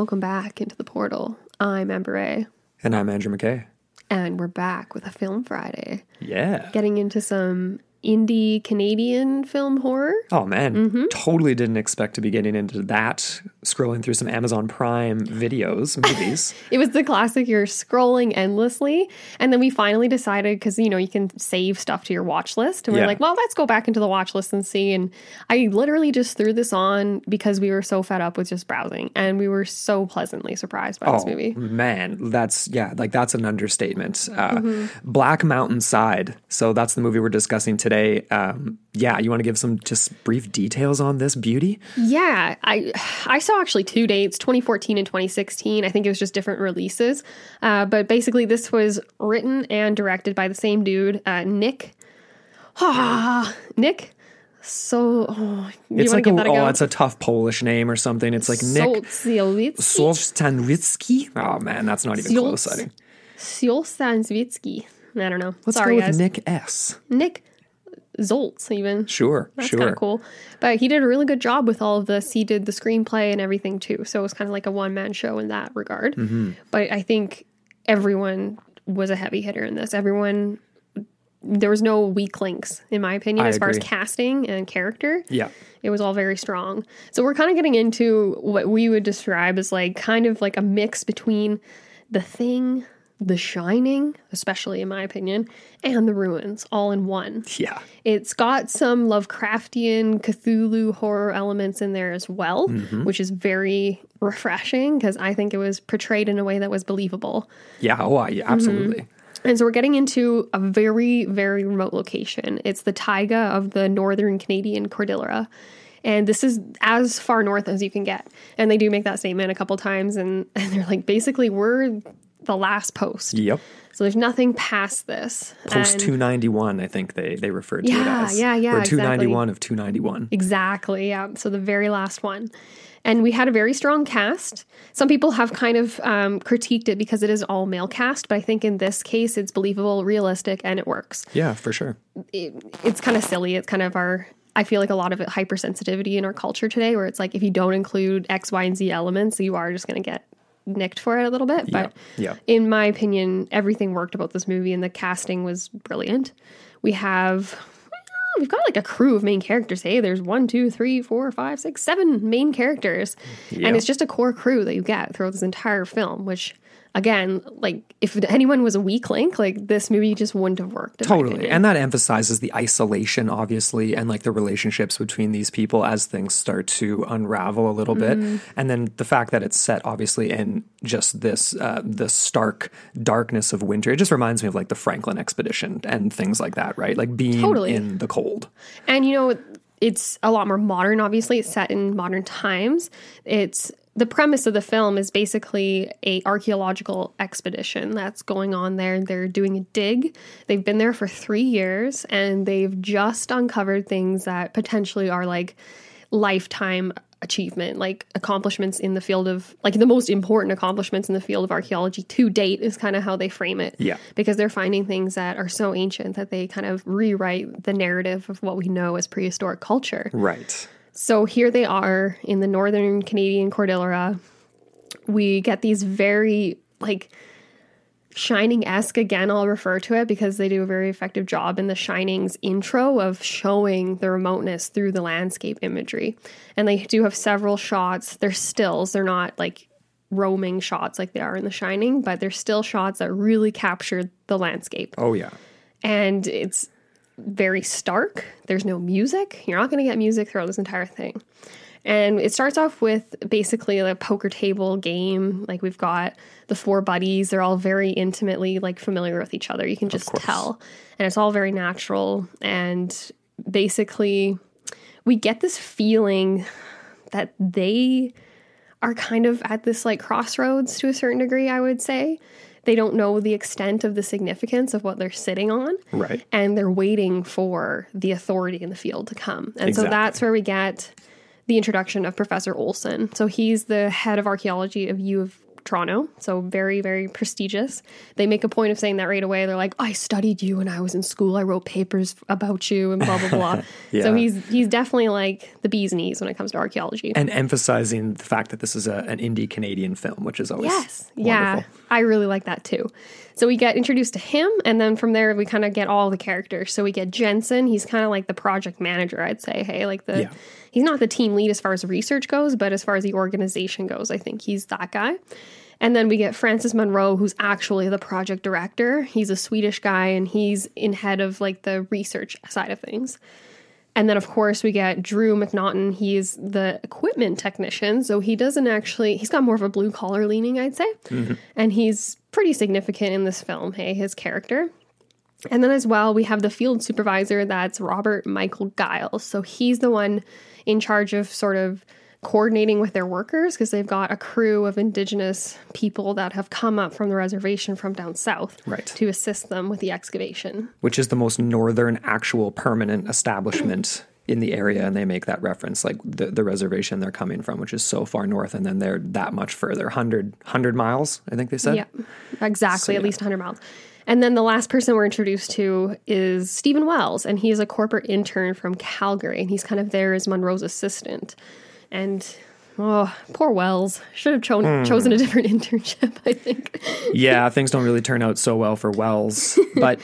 Welcome back into the portal. I'm Amber Ray, And I'm Andrew McKay. and we're back with a Film Friday, Yeah. getting into some indie Canadian film horror. Oh man, Mm-hmm. totally didn't expect to be getting into that. Scrolling through some Amazon Prime videos, movies. It was the classic you're scrolling endlessly, and then we finally decided because you know you can save stuff to your watch list, and we're Yeah. like, well, let's go back into the watch list and see. And I literally just threw this on because we were so fed up with just browsing, and we were so pleasantly surprised by this oh movie. man, that's yeah, like that's an understatement. Uh, Mm-hmm. Black Mountain Side. So that's the movie we're discussing today. Um, yeah, you want to give some just brief details on this beauty? Yeah, I I saw actually two dates, 2014 and 2016. I think it was just different releases. Uh, but basically, this was written and directed by the same dude, uh, Nick. Ah, Nick. So, oh, you It's want like to a, oh, it's a tough Polish name or something. It's like Nick. Solstanwicki. Oh man, that's not even close. I think. I don't know. Let's Sorry, go with guys. Nick S. Nick Zoltz, even. Sure, That's sure. kind of cool. But he did a really good job with all of this. He did the screenplay and everything too. So it was kind of like a one man show in that regard. Mm-hmm. But I think everyone was a heavy hitter in this. Everyone, there was no weak links, in my opinion, I as far as casting and character. Yeah. It was all very strong. So we're kind of getting into what we would describe as like kind of like a mix between the thing, the shining, especially in my opinion, and the ruins all in one. Yeah. It's got some Lovecraftian Cthulhu horror elements in there as well, mm-hmm. which is very refreshing because I think it was portrayed in a way that was believable. Yeah. Oh, yeah, mm-hmm. absolutely. And so we're getting into a very, very remote location. It's the taiga of the northern Canadian Cordillera. And this is as far north as you can get. And they do make that statement a couple times. And, and they're like, basically, we're the last post. Yep. So there's nothing past this. Post And- 291, I think they they referred to Yeah, it as. yeah, yeah, yeah. Or exactly. 291 of 291. Exactly. Yeah. So the very last one. And we had a very strong cast. Some people have kind of um, critiqued it because it is all male cast, but I think in this case it's believable, realistic, and it works. Yeah, for sure. It, it's kind of silly. It's kind of our, I feel like a lot of it hypersensitivity in our culture today, where it's like if you don't include X, Y, and Z elements, you are just going to get nicked for it a little bit. But yeah. in my opinion, everything worked about this movie, and the casting was brilliant. We have we've got like a crew of main characters. Hey, there's one, two, three, four, five, six, seven main characters, Yeah. and it's just a core crew that you get throughout this entire film. Which, again, like if anyone was a weak link, like this movie just wouldn't have worked. Totally. And that emphasizes the isolation, obviously, and like the relationships between these people as things start to unravel a little Mm-hmm. bit. And then the fact that it's set, obviously, in just this, uh, the stark darkness of winter. It just reminds me of like the Franklin expedition and things like that, right? Like being Totally. in the cold. And you know, it's a lot more modern, obviously. It's set in modern times. It's the premise of the film is basically a archaeological expedition that's going on there. They're doing a dig. They've been there for three years and they've just uncovered things that potentially are like lifetime achievement, like accomplishments in the field of like the most important accomplishments in the field of archaeology to date is kind of how they frame it. Yeah. Because they're finding things that are so ancient that they kind of rewrite the narrative of what we know as prehistoric culture. Right. So here they are in the northern Canadian Cordillera. We get these very like Shining esque again, I'll refer to it because they do a very effective job in the Shining's intro of showing the remoteness through the landscape imagery. And they do have several shots. They're stills, they're not like roaming shots like they are in The Shining, but they're still shots that really capture the landscape. Oh yeah. And it's very stark. There's no music. You're not going to get music throughout this entire thing. And it starts off with basically a poker table game. Like we've got the four buddies. They're all very intimately like familiar with each other. You can just tell. And it's all very natural. And basically, we get this feeling that they are kind of at this like crossroads to a certain degree, I would say. They don't know the extent of the significance of what they're sitting on. Right. And they're waiting for the authority in the field to come. And so that's where we get the introduction of Professor Olson. So he's the head of archaeology of U of Toronto. So very, very prestigious. They make a point of saying that right away. They're like, I studied you when I was in school. I wrote papers about you and blah blah blah. So he's he's definitely like the bee's knees when it comes to archaeology. And emphasizing the fact that this is a, an indie Canadian film, which is always Yes. Yeah. I really like that too. So we get introduced to him, and then from there we kind of get all the characters. So we get Jensen. He's kind of like the project manager, I'd say. Hey, like the Yeah. he's not the team lead as far as research goes, but as far as the organization goes, I think he's that guy. And then we get Francis Monroe, who's actually the project director. He's a Swedish guy, and he's in head of like the research side of things. And then, of course, we get Drew McNaughton. He's the equipment technician. So he doesn't actually, he's got more of a blue collar leaning, I'd say. Mm-hmm. And he's pretty significant in this film, hey, his character. And then, as well, we have the field supervisor that's Robert Michael Giles. So he's the one in charge of sort of coordinating with their workers because they've got a crew of indigenous people that have come up from the reservation from down south Right. to assist them with the excavation. which is the most northern actual permanent establishment in the area and they make that reference like the, the reservation they're coming from which is so far north and then they're that much further 100 100 miles i think they said Yeah, exactly. So, At yeah. least 100 miles. And then the last person we're introduced to is Stephen Wells, and he's a corporate intern from Calgary, and he's kind of there as Monroe's assistant. And oh, poor Wells should have cho- Hmm. chosen a different internship. I think. yeah things don't really turn out so well for wells but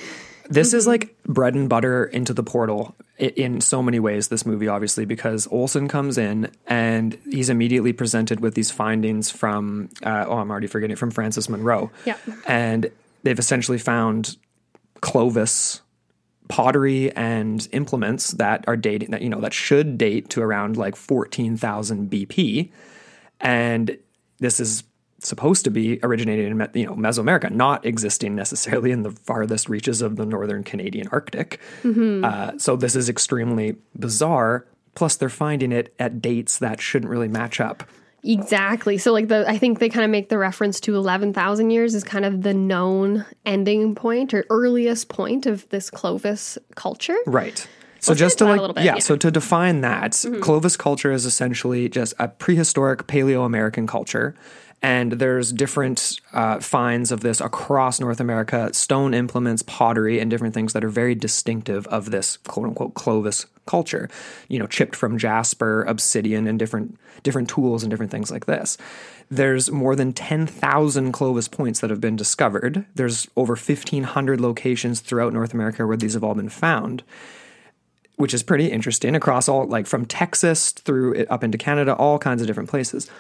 this is like bread and butter into the portal in so many ways this movie obviously because olson comes in and he's immediately presented with these findings from uh, oh i'm already forgetting from francis monroe Yeah. and they've essentially found clovis pottery and implements that are dating that you know that should date to around like 14,000 BP and this is supposed to be originated in you know Mesoamerica not existing necessarily in the farthest reaches of the northern Canadian Arctic. Uh, so this is extremely bizarre. Plus they're finding it at dates that shouldn't really match up Exactly. So, like the, I think they kind of make the reference to eleven thousand years as kind of the known ending point or earliest point of this Clovis culture. Right. So Let's just to like a little bit, yeah, yeah. so to define that, mm-hmm. Clovis culture is essentially just a prehistoric Paleo-American culture. And there's different uh, finds of this across North America, stone implements, pottery, and different things that are very distinctive of this quote unquote Clovis culture. You know, chipped from jasper, obsidian, and different different tools and different things like this. There's more than 10,000 Clovis points that have been discovered. There's over 1,500 locations throughout North America where these have all been found which is pretty interesting across all like from Texas through up into Canada, all kinds of different places.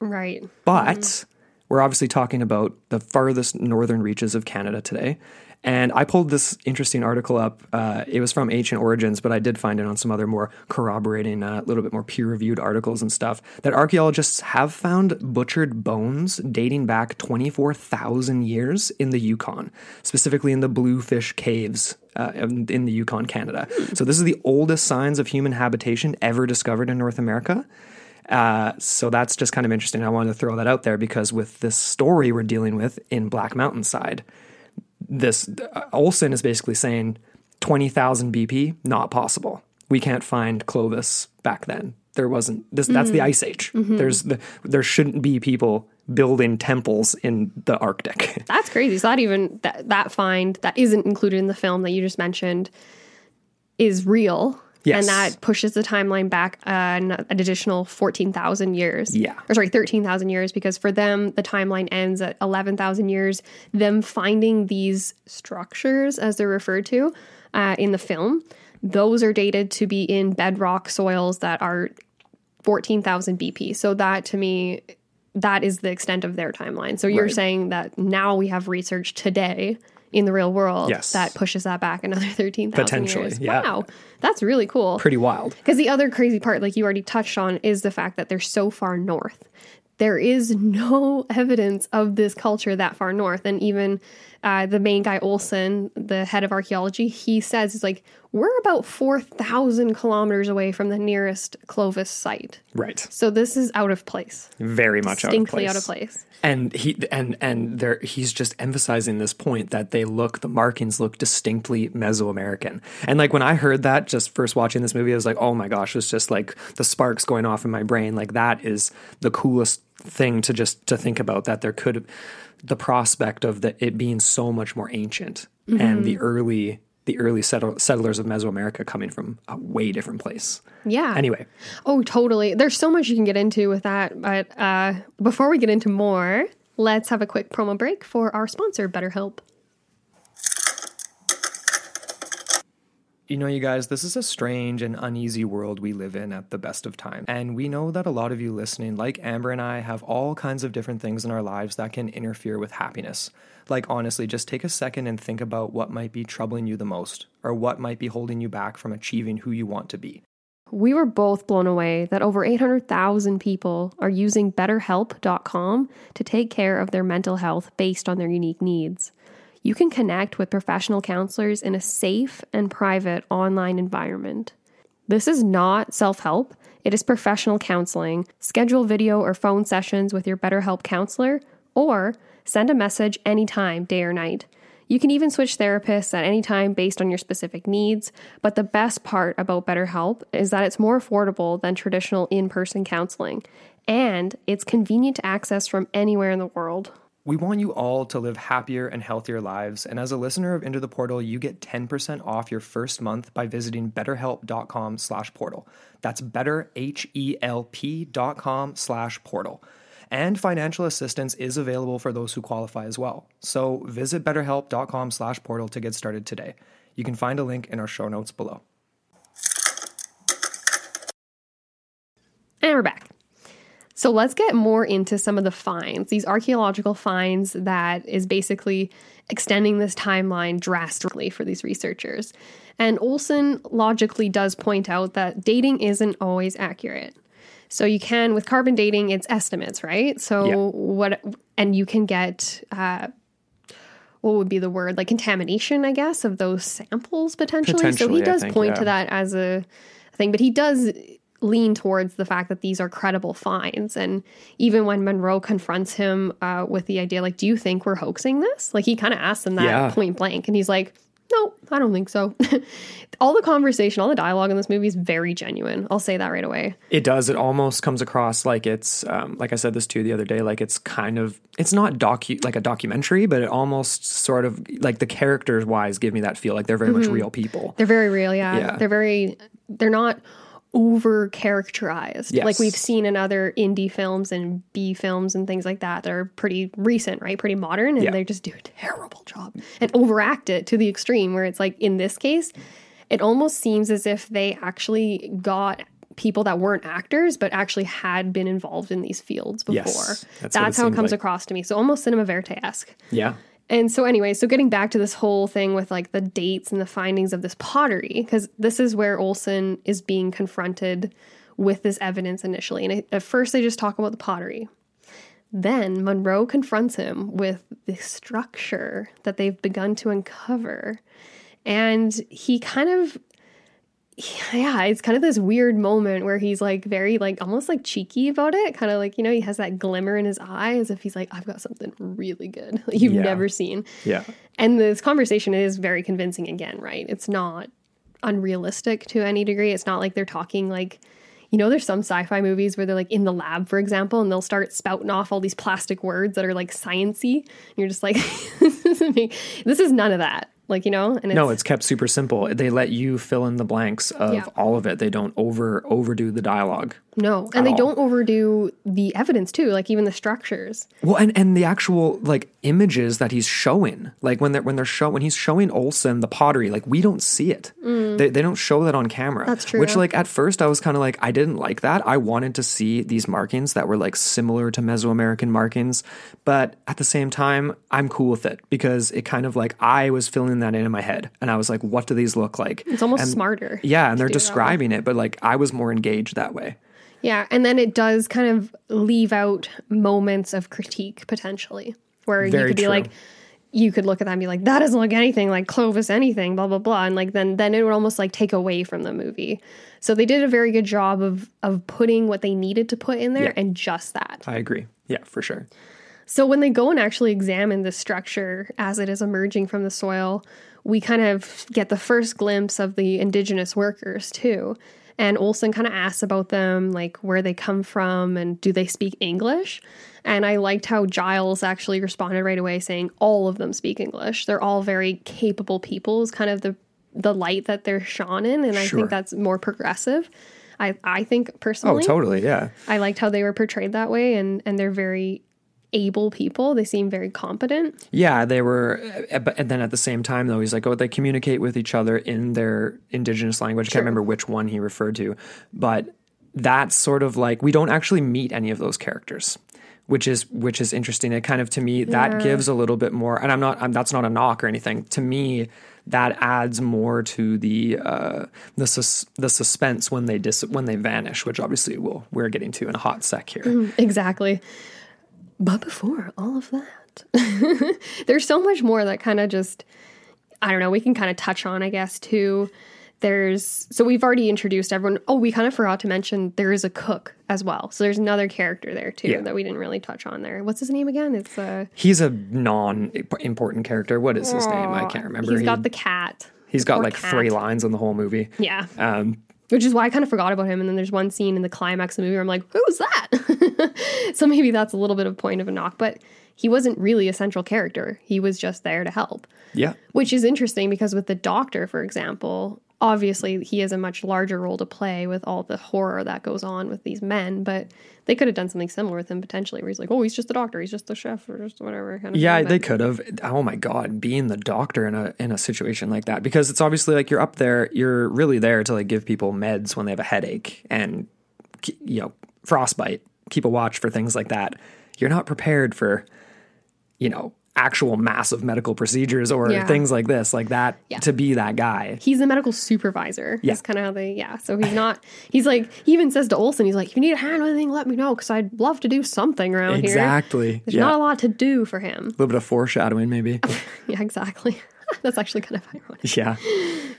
Right. But we're obviously talking about the farthest northern reaches of Canada today. And I pulled this interesting article up. Uh, it was from Ancient Origins, but I did find it on some other more corroborating, a little bit more peer reviewed articles and stuff that archaeologists have found butchered bones dating back 24,000 years in the Yukon, specifically in the Bluefish Caves uh, in the Yukon, Canada. So, this is the oldest signs of human habitation ever discovered in North America. Uh, so that's just kind of interesting. I wanted to throw that out there because with this story we're dealing with in Black Mountainside, this uh, Olson is basically saying 20,000 BP, not possible. We can't find Clovis back then. There wasn't this. That's the ice age. There's the there shouldn't be people building temples in the Arctic. That's crazy. So that even that that find that isn't included in the film that you just mentioned is real. Yes. And that pushes the timeline back an, an additional 14,000 years. Yeah. Or sorry, 13,000 years, because for them, the timeline ends at 11,000 years. Them finding these structures, as they're referred to uh, in the film, those are dated to be in bedrock soils that are 14,000 BP. So that to me that is the extent of their timeline. So you're Right. saying that now we have research today in the real world Yes. that pushes that back another 13,000 Potentially, years. yeah. Wow. That's really cool. Pretty wild. Because the other crazy part, like you already touched on, is the fact that they're so far north. There is no evidence of this culture that far north. And even uh, the main guy, Olson, the head of archaeology, he says, is like, we're about 4,000 kilometers away from the nearest Clovis site. Right. So this is out of place. Very much out of place. Distinctly place. out of place. And he and and there he's just emphasizing this point that they look the markings look distinctly Mesoamerican. And like when I heard that just first watching this movie, I was like, oh my gosh, it's just like the sparks going off in my brain. Like that is the coolest thing to just to think about that there could the prospect of the, it being so much more ancient and the early the early settle, settlers of Mesoamerica coming from a way different place. Yeah. Anyway, Oh, totally. There's so much you can get into with that. But uh, before we get into more, let's have a quick promo break for our sponsor, BetterHelp. You know, you guys, this is a strange and uneasy world we live in at the best of time. And we know that a lot of you listening, like Amber and I, have all kinds of different things in our lives that can interfere with happiness. Like, honestly, just take a second and think about what might be troubling you the most, or what might be holding you back from achieving who you want to be. We were both blown away that over 800,000 people are using BetterHelp.com to take care of their mental health based on their unique needs. You can connect with professional counselors in a safe and private online environment. This is not self help, it is professional counseling. Schedule video or phone sessions with your BetterHelp counselor, or send a message anytime, day or night. You can even switch therapists at any time based on your specific needs. But the best part about BetterHelp is that it's more affordable than traditional in person counseling, and it's convenient to access from anywhere in the world. We want you all to live happier and healthier lives, and as a listener of Into the Portal, you get 10% off your first month by visiting betterhelp.com slash portal. That's better, H-E-L-P dot com slash portal. And financial assistance is available for those who qualify as well. So visit betterhelp.com slash portal to get started today. You can find a link in our show notes below. And we're back. So let's get more into some of the finds, these archaeological finds that is basically extending this timeline drastically for these researchers. And Olson logically does point out that dating isn't always accurate. So you can, with carbon dating, it's estimates, right? So Yeah. what, and you can get, uh, what would be the word like contamination, I guess, of those samples potentially. so Potentially, he I does think, point yeah. to that as a thing, but he does lean towards the fact that these are credible finds. And even when Monroe confronts him uh, with the idea, like, do you think we're hoaxing this? Like, he kind of asks him that Yeah. point blank, and he's like, no, I don't think so. all the conversation, all the dialogue in this movie is very genuine. I'll say that right away. It does. It almost comes across like it's, um, like I said this too the other day. Like it's kind of, it's not docu like a documentary, but it almost sort of like the characters wise give me that feel like they're very much real people. They're very real, yeah. Yeah. They're very, they're not over characterized like we've seen in other indie films and B films and things like that that are pretty recent, right? Pretty modern, and Yeah. they just do a terrible job and overact it to the extreme where it's like in this case, it almost seems as if they actually got people that weren't actors but actually had been involved in these fields before. Yes, that's that's it how it comes like. across to me. So almost cinema verite-esque. Yeah. And so, anyway, so getting back to this whole thing with like the dates and the findings of this pottery, because this is where Olson is being confronted with this evidence initially. And at first, they just talk about the pottery. Then Monroe confronts him with the structure that they've begun to uncover. And he kind of yeah, it's kind of this weird moment where he's like very like almost like cheeky about it, kind of like you know he has that glimmer in his eye as if he's like I've got something really good you've Yeah. never seen. Yeah. And this conversation is very convincing again, right? It's not unrealistic to any degree. It's not like they're talking like you know, there's some sci-fi movies where they're like in the lab, for example, and they'll start spouting off all these plastic words that are like sciency. And you're just like, this, doesn't make, this is none of that. Like, you know, and it's, No, it's kept super simple. They let you fill in the blanks of Yeah. all of it. They don't over overdo the dialogue. No, and they all. don't overdo the evidence too, like even the structures. Well, and, and the actual like images that he's showing, like when they're when they're show when he's showing Olson the pottery, like we don't see it. They, they don't show that on camera. Mm. That's true. Which like at first I was kind of like I didn't like that. I wanted to see these markings that were like similar to Mesoamerican markings, but at the same time I'm cool with it because it kind of like I was filling that in in my head, and I was like, what do these look like? It's almost And- smarter. Yeah, and they're do it that way. describing it, but like I was more engaged that way. Yeah, and then it does kind of leave out moments of critique potentially, where you Very could be true. like, you could look at that and be like, that doesn't look anything like Clovis anything, blah blah blah, and like then then it would almost like take away from the movie. So they did a very good job of of putting what they needed to put in there Yeah. and just that. I agree. Yeah, for sure. So when they go and actually examine the structure as it is emerging from the soil, we kind of get the first glimpse of the indigenous workers too. And Olson kind of asks about them, like where they come from and do they speak English? And I liked how Giles actually responded right away saying all of them speak English. They're all very capable people, is kind of the the light that they're shone in. And I Sure. think that's more progressive. I, I think oh, personally. Oh, totally. Yeah. I liked how they were portrayed that way, and and they're very able people. They seem very competent. Yeah, they were, uh, but and then at the same time, though, he's like, oh, they communicate with each other in their indigenous language. I can't remember which one he referred to, but that's sort of like we don't actually meet any of those characters, which is which is interesting. It kind of to me that Yeah. gives a little bit more, and I'm not, I'm, that's not a knock or anything. To me, that adds more to the uh, the sus- the suspense when they dis- when they vanish, which obviously we'll we're getting to in a hot sec here. Exactly. But before all of that, there's so much more that kind of just, I don't know, we can kind of touch on, I guess, too. There's, so we've already introduced everyone. Oh, we kind of forgot to mention there is a cook as well. So there's another character there too Yeah. that we didn't really touch on there. What's his name again? It's, uh, He's a non-important character. What is his name? I can't remember. he's He- got the cat. He's got like cat. three lines in the whole movie. Yeah. Um, which is why I kind of forgot about him. And then there's one scene in the climax of the movie where I'm like, who's that? so maybe that's a little bit of a point of a knock, but he wasn't really a central character. He was just there to help, yeah, which is interesting because with the doctor, for example, obviously he has a much larger role to play with all the horror that goes on with these men, but they could have done something similar with him potentially where he's like, oh, he's just a doctor, he's just a chef or just whatever kind of yeah, they could have. Oh my god, being the doctor in a in a situation like that because it's obviously like you're up there, you're really there to like give people meds when they have a headache and you know frostbite. Keep a watch for things like that. You're not prepared for you know actual massive medical procedures or Yeah. things like this, like that. Yeah. To be that guy, He's the medical supervisor. Yeah. That's kind of how they, yeah. So he's not, he's like, he even says to Olson, he's like, if you need a hand with anything, let me know because I'd love to do something around here. exactly. There's yeah, not a a lot to do for him. A little bit of foreshadowing, maybe. Yeah, exactly. That's actually kind of ironic. yeah.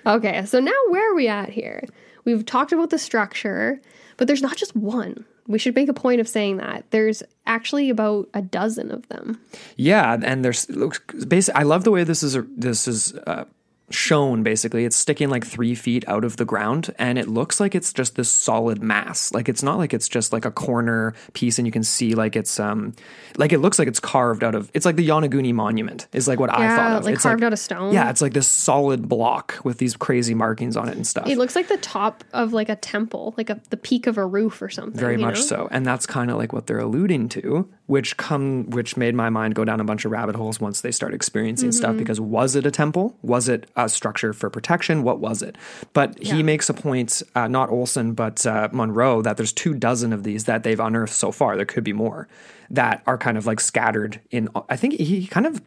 Okay, so now where are we at here? We've talked about the structure, but there's not just one. We should make a point of saying that. There's actually about a dozen of them. Yeah, and there's looks basically. I love the way this is this is uh, shown. Basically, it's sticking like three feet out of the ground, and it looks like it's just this solid mass. Like it's not like it's just like a corner piece, and you can see like it's um like it looks like it's carved out of. It's like the Yonaguni Monument is like what I thought Yeah, of. like it's carved like, out of stone. Yeah, it's like this solid block with these crazy markings on it and stuff. It looks like the top of like a temple, like a the peak of a roof or something. Very much know? so, and that's kind of like what they're alluding to, which come which made my mind go down a bunch of rabbit holes once they start experiencing Mm-hmm. stuff. Because was it a temple? Was it a structure for protection? What was it? But Yeah. he makes a point, uh, not Olson, but uh, Monroe, that there's two dozen of these that they've unearthed so far. There could be more that are kind of like scattered in. I think he kind of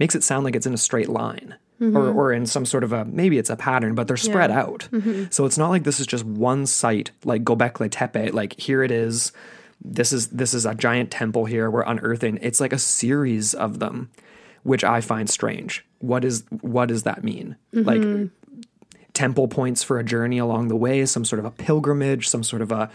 makes it sound like it's in a straight line. Mm-hmm. Or, or in some sort of a maybe it's a pattern, but they're spread out. So it's not like this is just one site like Gobekli Tepe. Like here it is, this is this is a giant temple here. We're unearthing. It's like a series of them which i find strange. What is what does that mean? Like temple points for a journey along the way some sort of a pilgrimage some sort of a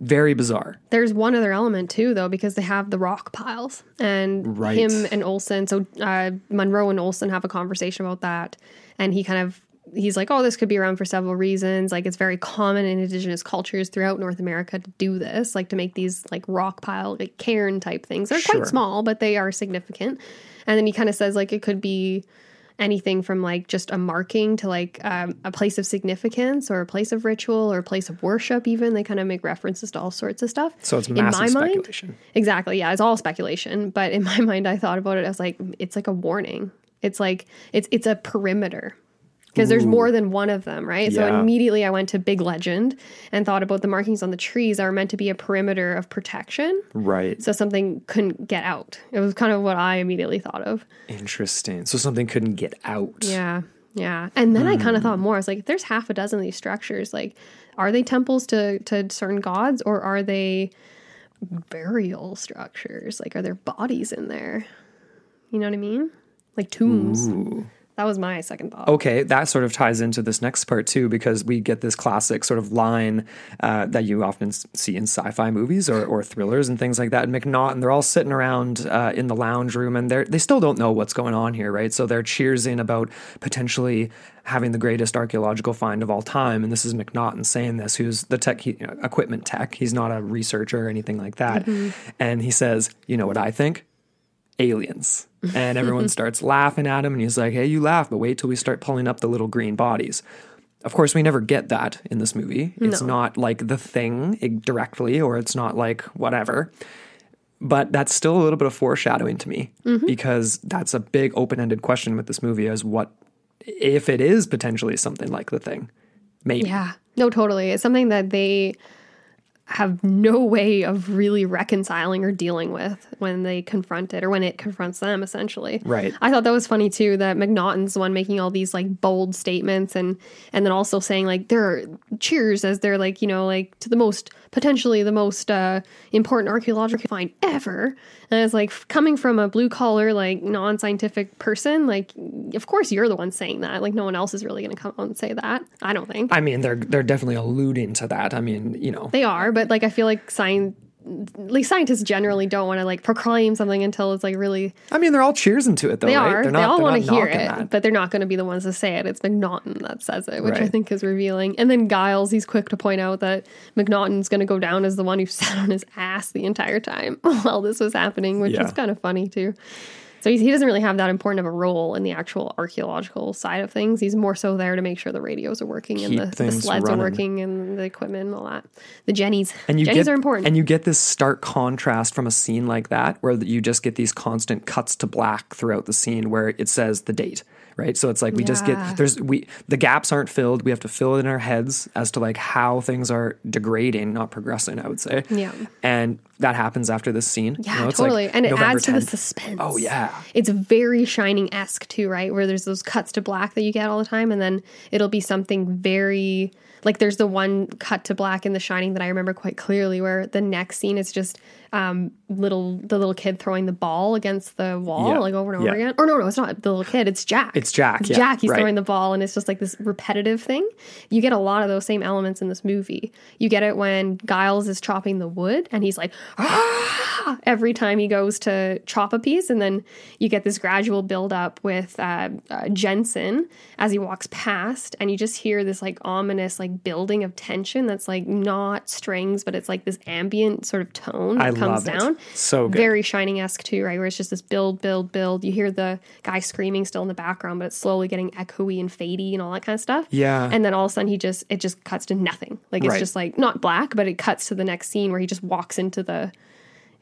very bizarre. There's one other element too, though, because they have the rock piles, and Right. him and Olson. So uh, Monroe and Olson have a conversation about that, and he kind of he's like, "Oh, this could be around for several reasons. Like, it's very common in indigenous cultures throughout North America to do this, like to make these like rock pile, like cairn type things. They're Sure. quite small, but they are significant." And then he kind of says like it could be anything from like just a marking to like um, a place of significance or a place of ritual or a place of worship even they kind of make references to all sorts of stuff So it's In massive my mind- speculation. Exactly. Yeah, it's all speculation. But in my mind, I thought about it as like it's like a warning. It's like it's it's a perimeter because there's more than one of them, right? So immediately I went to Big Legend and thought about the markings on the trees are meant to be a perimeter of protection, Right. so something couldn't get out. It was kind of what I immediately thought of. Interesting. So something couldn't get out. Yeah. Yeah. And then I kind of Hmm. thought more. I was like, if there's half a dozen of these structures, like, are they temples to, to certain gods or are they burial structures? Like, are there bodies in there? You know what I mean? Like tombs. That was my second thought. Okay, that sort of ties into this next part too, because we get this classic sort of line uh, that you often see in sci-fi movies or, or thrillers and things like that. And McNaughton, they're all sitting around uh, in the lounge room, and they they still don't know what's going on here, right? So they're cheersing about potentially having the greatest archaeological find of all time, and this is McNaughton saying this, who's the tech he, you know, equipment tech. He's not a researcher or anything like that, and he says, "You know what I think." aliens. And everyone starts laughing at him. And he's like, hey, you laugh, but wait till we start pulling up the little green bodies. Of course, we never get that in this movie. It's No. not like the thing directly, or it's not like whatever. But that's still a little bit of foreshadowing to me mm-hmm. because that's a big open ended question with this movie is what if it is potentially something like the thing? Maybe. Yeah. No, totally. It's something that they have no way of really reconciling or dealing with when they confront it or when it confronts them essentially. Right. I thought that was funny too that McNaughton's the one making all these like bold statements and and then also saying like there are cheers as they're like, you know, like to the most potentially the most uh important archaeological find ever. And it's like coming from a blue collar like non-scientific person, like of course you're the one saying that. Like no one else is really going to come out and say that. I don't think. I mean, they're they're definitely alluding to that. I mean, you know, They are, but like I feel like science, like scientists generally don't want to like proclaim something until it's like really. I mean, they're all cheers into it though, They right? are. They're they all want to hear it, that. but they're not going to be the ones to say it. It's McNaughton that says it, which I think is revealing. And then Giles, he's quick to point out that McNaughton's going to go down as the one who sat on his ass the entire time while this was happening, which Yeah. is kind of funny too. So he's, he doesn't really have that important of a role in the actual archaeological side of things. He's more so there to make sure the radios are working Keep and the, the sleds running. are working and the equipment and all that. The jennies, and you jennies get, are important. And you get this stark contrast from a scene like that, where you just get these constant cuts to black throughout the scene, where it says the date, right? So it's like we just get there's we the gaps aren't filled. We have to fill it in our heads as to like how things are degrading, not progressing. I would say, Yeah. And that happens after this scene. Yeah, You know, it's like totally. and it November adds to the suspense. Oh yeah, It's very shining esque too, right? Where there's those cuts to black that you get all the time, and then it'll be something very like there's the one cut to black in The Shining that I remember quite clearly, where the next scene is just um, little the little kid throwing the ball against the wall Yeah. like over and over Yeah. again. Or no, no, it's not the little kid. It's Jack. It's Jack, It's yeah, Jack. He's right. throwing the ball, and it's just like this repetitive thing. You get a lot of those same elements in this movie. You get it when Giles is chopping the wood, and he's like, ah, every time he goes to chop a piece, and then you get this gradual build up with uh, uh, Jensen as he walks past, and you just hear this like ominous like building of tension that's like not strings, but it's like this ambient sort of tone I comes love it. down. So good. Very shining esque too, right? Where it's just this build, build, build. You hear the guy screaming still in the background, but it's slowly getting echoey and fadey and all that kind of stuff. Yeah. And then all of a sudden he just it just cuts to nothing. Like it's Right. just like not black, but it cuts to the next scene where he just walks into the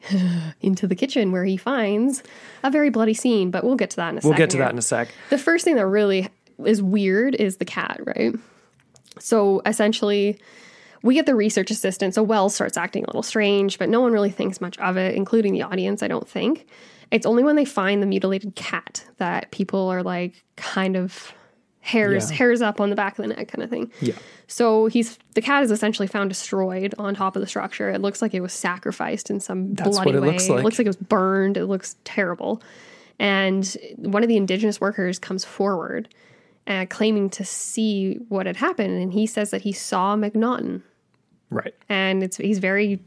into the kitchen where he finds a very bloody scene. But we'll get to that in a we'll second. get to here. that in a sec. The first thing that really is weird is the cat, right? So essentially, we get the research assistant. So Wells starts acting a little strange, but no one really thinks much of it, including the audience, I don't think. It's only when they find the mutilated cat that people are like kind of hairs Yeah. hairs up on the back of the neck kind of thing. Yeah. So he's the cat is essentially found destroyed on top of the structure. It looks like it was sacrificed in some That's bloody way. looks like. It looks like it was burned. It looks terrible. And one of the indigenous workers comes forward uh, claiming to see what had happened, and he says that he saw McNaughton, Right. and it's he's very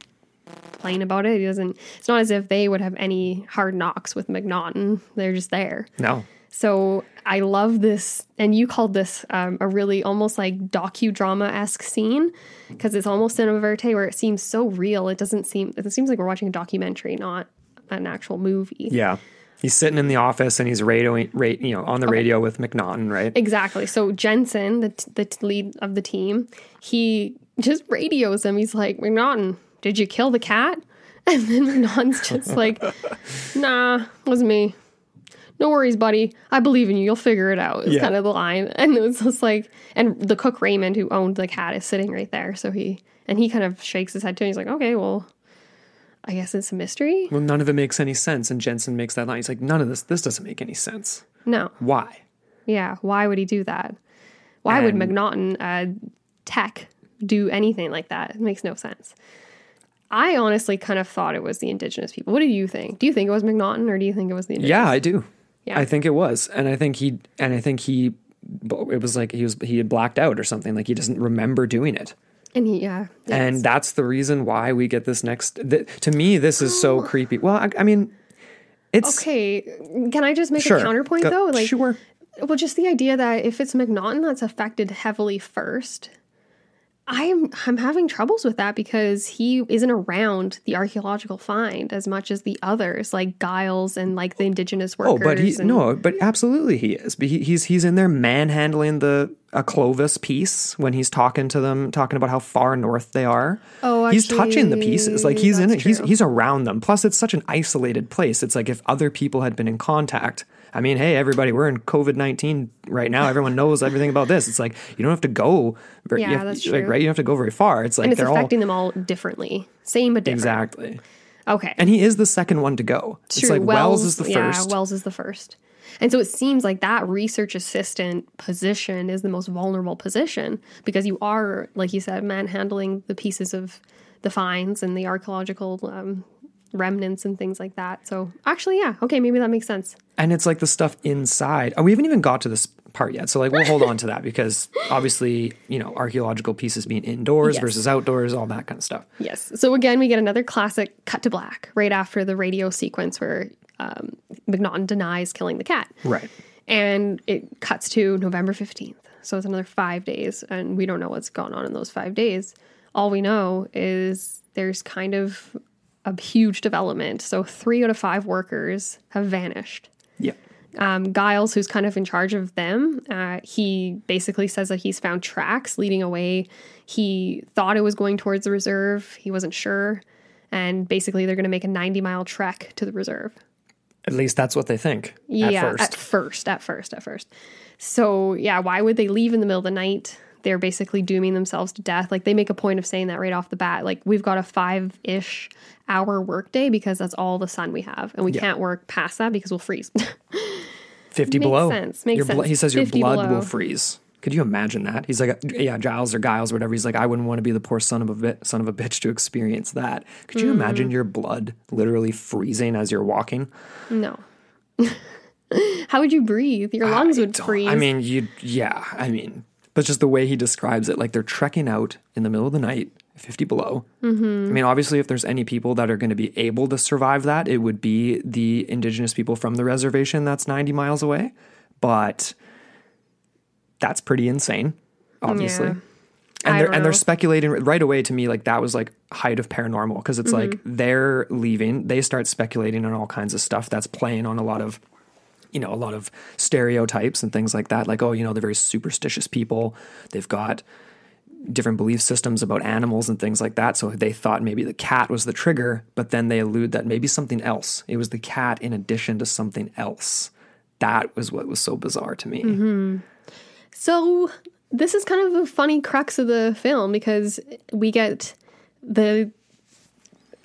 plain about it. He doesn't. It's not as if they would have any hard knocks with McNaughton. They're just there. No. So I love this, and you called this um, a really almost like docudrama esque scene because it's almost in a verite where it seems so real. It doesn't seem. It seems like we're watching a documentary, not an actual movie. Yeah. He's sitting in the office and he's radioing, ra- you know, on the radio with McNaughton, right? Exactly. So Jensen, the, t- the t- lead of the team, he just radios him. He's like, McNaughton, did you kill the cat? And then McNaughton's just like, nah, wasn't me. No worries, buddy. I believe in you. You'll figure it out. It's Yeah. kind of the line. And it was just like, and the cook Raymond, who owned the cat, is sitting right there. So he, and he kind of shakes his head too. And he's like, okay, well, I guess it's a mystery. Well, none of it makes any sense. And Jensen makes that line. He's like, none of this, this doesn't make any sense. No. Why? Yeah. Why would he do that? Why would McNaughton uh, tech do anything like that? It makes no sense. I honestly kind of thought it was the indigenous people. What do you think? Do you think it was McNaughton or do you think it was the indigenous? Yeah, I do. Yeah. I think it was, and I think he, and I think he, it was like he was he had blacked out or something. Like he doesn't remember doing it, And he, yeah. and that's the reason why we get this next. Th- to me, this is so oh. creepy. Well, I, I mean, it's Okay. Can I just make sure a counterpoint Go- though? Like, sure. well, just the idea that if it's McNaughton that's affected heavily first, I'm I'm having troubles with that because he isn't around the archaeological find as much as the others, like Giles and like the indigenous workers. Oh, but he and- no, but absolutely he is. But he, he's he's in there manhandling the a Clovis piece when he's talking to them, talking about how far north they are. Oh, he's touching the pieces like he's in it. that's He's he's around them. Plus, it's such an isolated place. It's like if other people had been in contact. I mean, hey, everybody, we're in COVID nineteen right now. Everyone knows everything about this. It's like you don't have to go. Very, Yeah, you have, that's like, true. right. You don't have to go very far. It's like and it's they're all affecting them all differently. Same but different. exactly. Okay. And he is the second one to go. It's True. like Wells, is the yeah, first. Wells is the first. And so it seems like that research assistant position is the most vulnerable position because you are, like you said, manhandling the pieces of the finds and the archaeological um, remnants and things like that. So actually, yeah, okay, maybe that makes sense. And it's like the stuff inside. Oh, we haven't even got to this part yet, so like we'll hold on to that because obviously, you know, archaeological pieces being indoors Yes. versus outdoors, all that kind of stuff. Yes. So again, we get another classic cut to black right after the radio sequence where um, McNaughton denies killing the cat. Right. and it cuts to November 15th. So it's another five days, and we don't know what's gone on in those five days. All we know is there's kind of a huge development. So three out of five workers have vanished. Yeah. Um, Giles, who's kind of in charge of them, uh, he basically says that he's found tracks leading away. He thought it was going towards the reserve, he wasn't sure. And basically, they're going to make a 90 mile trek to the reserve. At least that's what they think Yeah, at first. at first, at first, at first. So yeah, why would they leave in the middle of the night? They're basically dooming themselves to death. Like they make a point of saying that right off the bat. Like we've got a five ish hour workday because that's all the sun we have, and we can't work past that because we'll freeze. 50 Makes below. sense, makes Your sense. he says your blood below. will freeze. Could you imagine that? He's like, yeah, Giles or Giles, or whatever. He's like, I wouldn't want to be the poor son of a bit, son of a bitch to experience that. Could you Mm. imagine your blood literally freezing as you're walking? no. How would you breathe? Your lungs would freeze. I mean, you, yeah, I mean, but just the way he describes it, like they're trekking out in the middle of the night, 50 below. Mm-hmm. I mean, obviously, if there's any people that are going to be able to survive that, it would be the indigenous people from the reservation that's 90 miles away. But that's pretty insane, obviously. Yeah. And I they're and they're speculating right away to me like that was like height of paranormal because it's like Mm-hmm. they're leaving, they start speculating on all kinds of stuff that's playing on a lot of you know, a lot of stereotypes and things like that. Like, oh, you know, they're very superstitious people. They've got different belief systems about animals and things like that. So they thought maybe the cat was the trigger, but then they allude that maybe something else. It was the cat in addition to something else. That was what was so bizarre to me. Mm-hmm. So this is kind of a funny crux of the film because we get the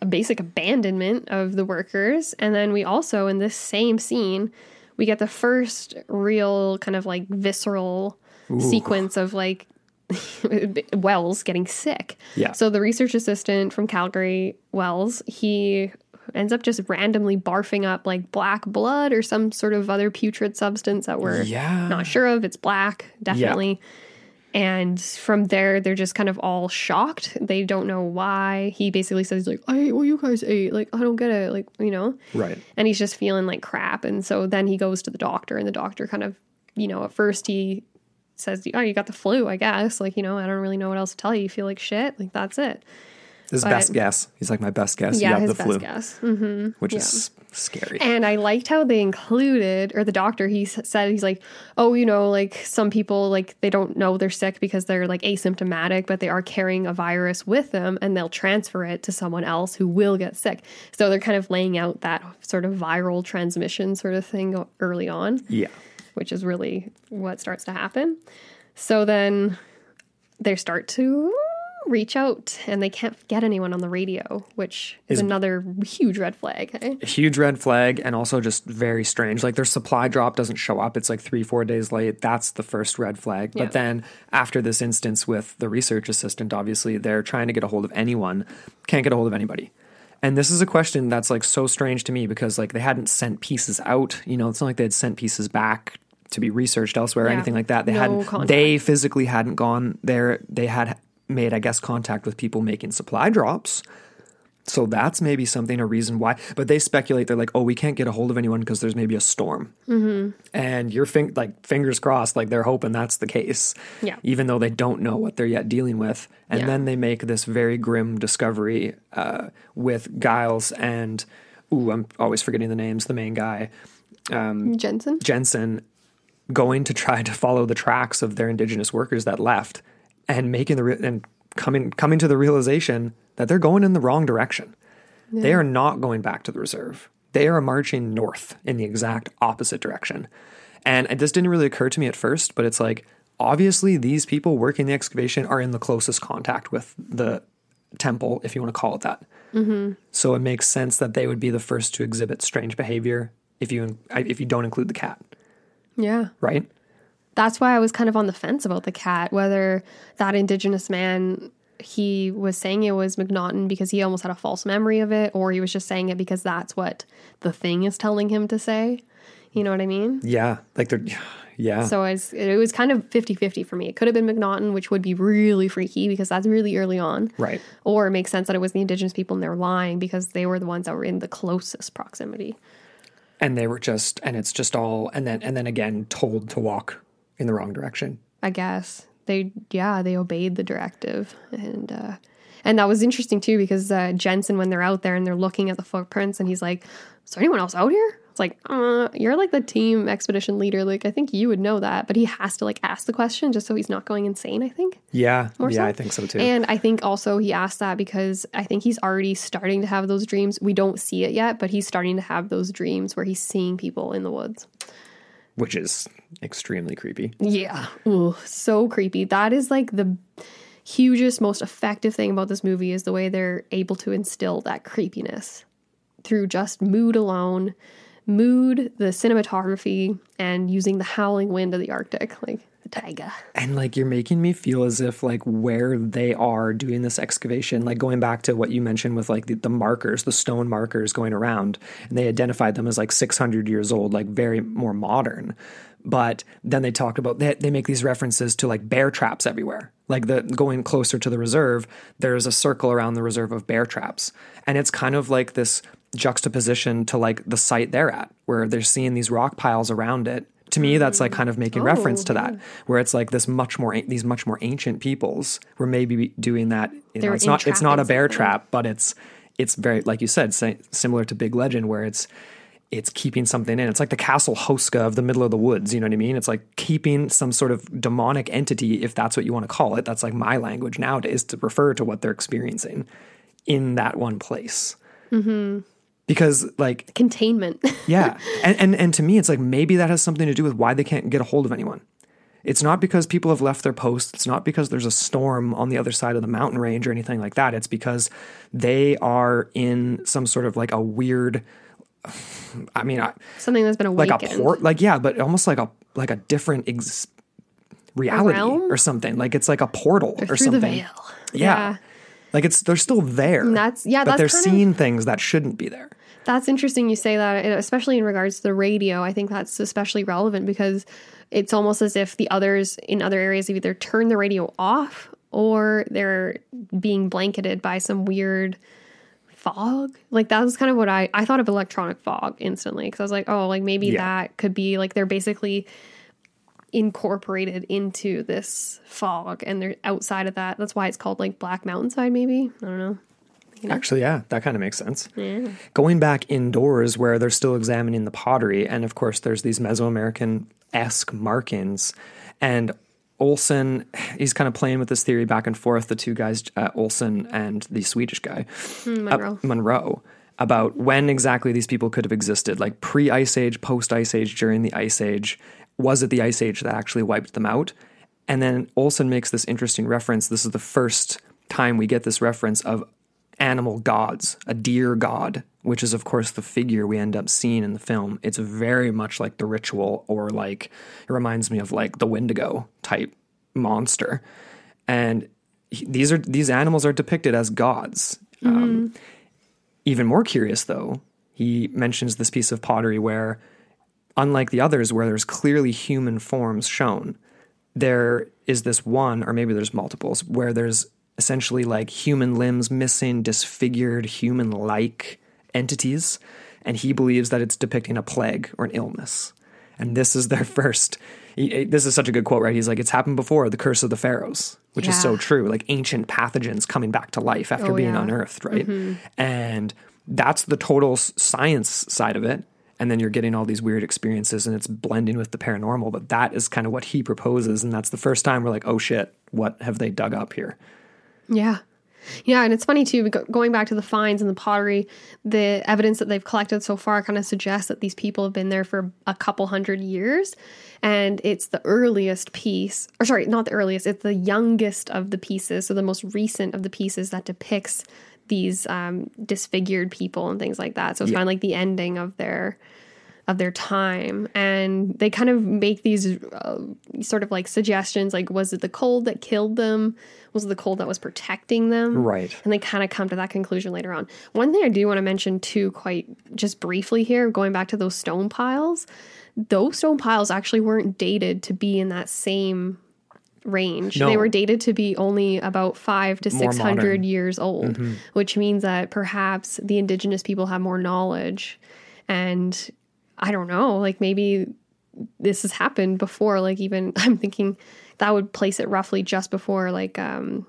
basic abandonment of the workers, and then we also in this same scene we get the first real kind of like visceral sequence of like Wells getting sick. Yeah. So the research assistant from Calgary, Wells, he ends up just randomly barfing up like black blood or some sort of other putrid substance that we're Yeah. not sure of. It's black, definitely. And from there, they're just kind of all shocked. They don't know why. He basically says, like, I ate what you guys ate. Like, I don't get it. Like, you know? Right. And he's just feeling like crap. And so then he goes to the doctor, and the doctor kind of, you know, at first he says, Oh, you got the flu, I guess. Like, you know, I don't really know what else to tell you. You feel like shit. Like, that's it. His But- best guess. He's like my best guess. Yeah, you have his the best flu, guess. Mm-hmm. which is scary. And I liked how they included, or the doctor, he said, he's like, oh, you know, like some people, like they don't know they're sick because they're like asymptomatic, but they are carrying a virus with them and they'll transfer it to someone else who will get sick. So they're kind of laying out that sort of viral transmission sort of thing early on, yeah. which is really what starts to happen. So then they start to reach out and they can't get anyone on the radio, which is, another huge red flag. eh? A huge red flag and also just very strange. Like their supply drop doesn't show up. It's like three, four days late. That's the first red flag. Yeah. But then after this instance with the research assistant, obviously they're trying to get a hold of anyone, can't get a hold of anybody. And this is a question that's like so strange to me because like they hadn't sent pieces out. You know, it's not like they had sent pieces back to be researched elsewhere or anything like that. They No hadn't contact. they physically hadn't gone there. They had made, I guess, contact with people making supply drops. So that's maybe something, a reason why. But they speculate they're like, oh, we can't get a hold of anyone because there's maybe a storm. Mm-hmm. And you're fin- like fingers crossed, like they're hoping that's the case. Yeah. Even though they don't know what they're yet dealing with. And Yeah. then they make this very grim discovery uh, with Giles and, ooh, I'm always forgetting the names. The main guy, Jensen? Jensen, going to try to follow the tracks of their indigenous workers that left, and making the re- and coming coming to the realization that they're going in the wrong direction. They are not going back to the reserve. They are marching north in the exact opposite direction. And this didn't really occur to me at first, but it's like obviously these people working the excavation are in the closest contact with the temple, if you want to call it that. Mm-hmm. So it makes sense that they would be the first to exhibit strange behavior if you if you don't include the cat, Yeah. right? That's why I was kind of on the fence about the cat, whether that indigenous man he was saying it was McNaughton because he almost had a false memory of it, or he was just saying it because that's what the thing is telling him to say. You know what I mean? Yeah, like they're yeah. So was, it was kind of 50 50 for me. It could have been McNaughton, which would be really freaky because that's really early on. right. Or it makes sense that it was the indigenous people and they're lying because they were the ones that were in the closest proximity. And they were just and it's just all and then and then again told to walk in the wrong direction. I guess they yeah they obeyed the directive and uh and that was interesting too because uh Jensen when they're out there and they're looking at the footprints and he's like is there anyone else out here it's like uh you're like the team expedition leader like I think you would know that but he has to like ask the question just so he's not going insane I think Yeah. More yeah, so? I think so too. and I think also he asked that because I think he's already starting to have those dreams we don't see it yet but he's starting to have those dreams where he's seeing people in the woods which is extremely creepy. Yeah. Ooh, so creepy. That is like the hugest, most effective thing about this movie is the way they're able to instill that creepiness through just mood alone, mood, the cinematography, and using the howling wind of the Arctic, like taiga. And like you're making me feel as if like where they are doing this excavation, like going back to what you mentioned with like the, the markers, the stone markers going around, and they identified them as like 600 years old, like very more modern. But then they talk about they, they make these references to like bear traps everywhere. Like the going closer to the reserve, there's a circle around the reserve of bear traps, and it's kind of like this juxtaposition to like the site they're at, where they're seeing these rock piles around it. To me, that's like kind of making reference to that, where it's like this much more these much more ancient peoples were maybe doing that. You know, it's not it's not a bear something. trap, but it's it's very like you said, sa- similar to Big Legend, where it's it's keeping something in. It's like the Castle Houska of the middle of the woods. You know what I mean? It's like keeping some sort of demonic entity, if that's what you want to call it. That's like my language nowadays to refer to what they're experiencing in that one place. Mm-hmm. Because like Containment. yeah. And, and and to me it's like maybe that has something to do with why they can't get a hold of anyone. It's not because people have left their posts. It's not because there's a storm on the other side of the mountain range or anything like that. It's because they are in some sort of like a weird I mean, I, Something that's been awakened. like a port like yeah, but almost like a like a different ex- reality realm? or something. Like it's like a portal or through something. the veil. Yeah. Like it's they're still there. that's- yeah, But that's they're kind of- seeing things that shouldn't be there. That's interesting you say that, especially in regards to the radio. I think that's especially relevant because it's almost as if the others in other areas have either turned the radio off or they're being blanketed by some weird fog. Like that was kind of what I I thought of electronic fog instantly because I was like, oh, like maybe Yeah. that could be like they're basically incorporated into this fog and they're outside of that. That's why it's called like Black Mountain Side. Maybe I don't know. Actually, yeah, that kind of makes sense. Going back indoors where they're still examining the pottery, and of course, there's these Mesoamerican esque markings. And Olson, he's kind of playing with this theory back and forth, the two guys, uh, Olson and the Swedish guy, Monroe. uh, Monroe, about when exactly these people could have existed, like pre Ice Age, post Ice Age, during the Ice Age. Was it the Ice Age that actually wiped them out? And then Olson makes this interesting reference. This is the first time we get this reference of animal gods, a deer god, which is, of course, the figure we end up seeing in the film. It's very much like the ritual, or like it reminds me of like the Wendigo type monster. And these are these animals are depicted as gods. Um, even more curious, though, he mentions this piece of pottery where, unlike the others, where there's clearly human forms shown, there is this one, or maybe there's multiples, where there's essentially like human limbs missing, disfigured, human like entities. And he believes that it's depicting a plague or an illness. And this is their first. This is such a good quote, right? He's like, "It's happened before, the curse of the pharaohs," which is so true. Like ancient pathogens coming back to life after Oh, being yeah. unearthed, right? Mm-hmm. And that's the total science side of it. And then you're getting all these weird experiences, and it's blending with the paranormal. But that is kind of what he proposes, and that's the first time we're like, "Oh shit, what have they dug up here?" Yeah. Yeah, and it's funny too, going back to the finds and the pottery, the evidence that they've collected so far kind of suggests that these people have been there for a couple hundred years. And it's the earliest piece, or sorry, not the earliest, it's the youngest of the pieces, so the most recent of the pieces that depicts these um, disfigured people and things like that. So it's Yeah. kind of like the ending of their of their time and they kind of make these uh, sort of like suggestions like was it the cold that killed them was it the cold that was protecting them Right. and they kind of come to that conclusion later on one thing i do want to mention too quite just briefly here going back to those stone piles those stone piles actually weren't dated to be in that same range No. they were dated to be only about five to More 600 modern. Mm-hmm. years old which means that perhaps the indigenous people have more knowledge and I don't know, like maybe this has happened before. Like even I'm thinking that would place it roughly just before like um,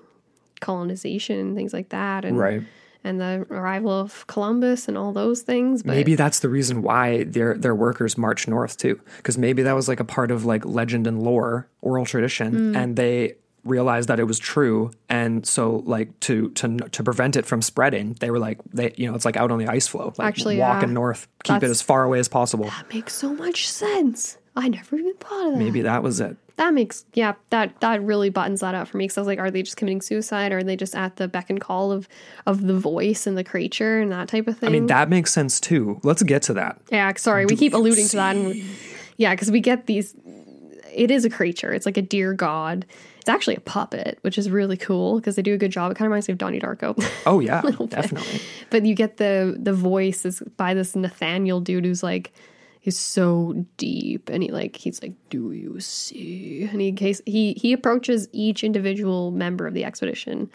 colonization and things like that, and Right. And the arrival of Columbus and all those things. But Maybe that's the reason why their their workers marched north too, because maybe that was like a part of like legend and lore, oral tradition, mm. and they realized that it was true, and so like to to to prevent it from spreading, they were like they you know it's like out on the ice floe, like Actually, walking yeah. north, keep it as far away as possible. that makes so much sense. I never even thought of that. Maybe that was it. That makes yeah that that really buttons that up for me because I was like, are they just committing suicide? Or are they just at the beck and call of of the voice and the creature and that type of thing? I mean, that makes sense too. Let's get to that. Yeah, sorry, we keep alluding to that. And yeah, because we get these. It is a creature. It's like a deer god. It's actually a puppet, which is really cool because they do a good job. It kind of reminds me of Donnie Darko. Oh yeah, definitely. but you get the the voice is by this Nathaniel dude who's like he's so deep and he like he's like do you see and he case he he approaches each individual member of the expedition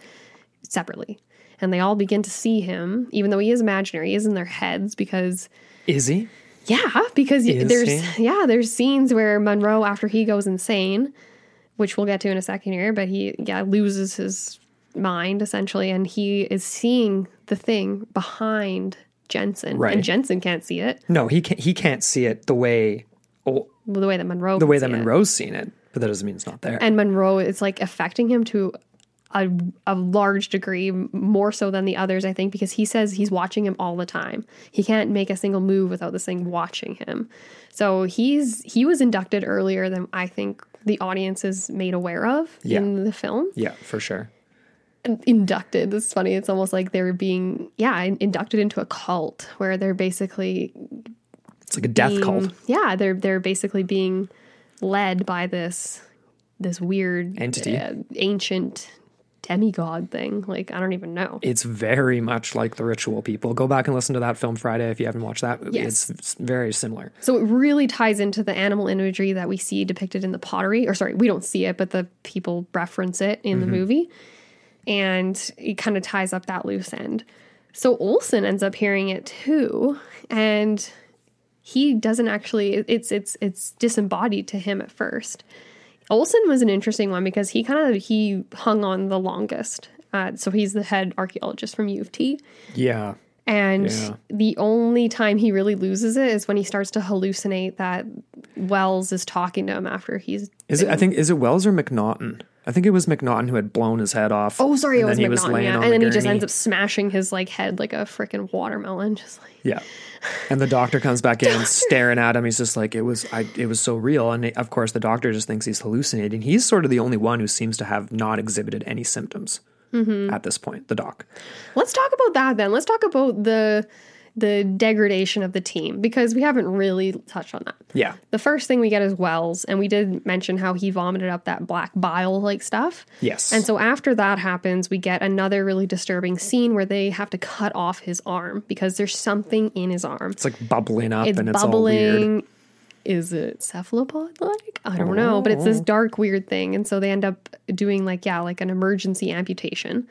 separately and they all begin to see him even though he is imaginary he is in their heads because Is he? yeah, because Is there's he? yeah, there's scenes where Monroe after he goes insane, which we'll get to in a second here, but he yeah loses his mind essentially, and he is seeing the thing behind Jensen, Right. and Jensen can't see it No, he can't. He can't see it the way oh, the way that Monroe the way that it. Monroe's seen it, but that doesn't mean it's not there. and Monroe it's like affecting him to a, a large degree more so than the others I think because he says he's watching him all the time. He can't make a single move without this thing watching him. So he's he was inducted earlier than I think the audience is made aware of Yeah. in the film. yeah, for sure. Inducted. This is funny. It's almost like they're being yeah, inducted into a cult where they're basically It's like a death being- cult. Yeah, they're they're basically being led by this this weird Entity. uh, ancient demigod thing. Like I don't even know. It's very much like the ritual people. Go back and listen to that film Friday if you haven't watched that movie. Yes. It's, it's very similar. So it really ties into the animal imagery that we see depicted in the pottery. Or sorry, we don't see it, but the people reference it in the movie. And it kind of ties up that loose end. So Olson ends up hearing it too. And he doesn't actually it's it's it's disembodied to him at first. Olson was an interesting one because he kind of he hung on the longest Uh, so he's the head archaeologist from U of T. Yeah. And Yeah. the only time he really loses it is when he starts to hallucinate that Wells is talking to him after he's. Is it? I think is it Wells or McNaughton? I think it was McNaughton who had blown his head off. Oh, sorry, it was McNaughton. laying yeah. And the then he just ends up smashing his like head like a freaking watermelon. Just like Yeah. And the doctor comes back in staring at him. He's just like, it was, I, it was so real. And of course, the doctor just thinks he's hallucinating. He's sort of the only one who seems to have not exhibited any symptoms Mm-hmm. at this point. The doc. Let's talk about that then. Let's talk about the the degradation of the team because we haven't really touched on that. Yeah. The first thing we get is Wells, and we did mention how he vomited up that black bile like stuff. Yes. And so after that happens, we get another really disturbing scene where they have to cut off his arm because there's something in his arm. It's like bubbling up It's and it's all weird. Is it cephalopod like? I don't know, but it's Oh. this dark weird thing. And so they end up doing like, yeah, like an emergency amputation.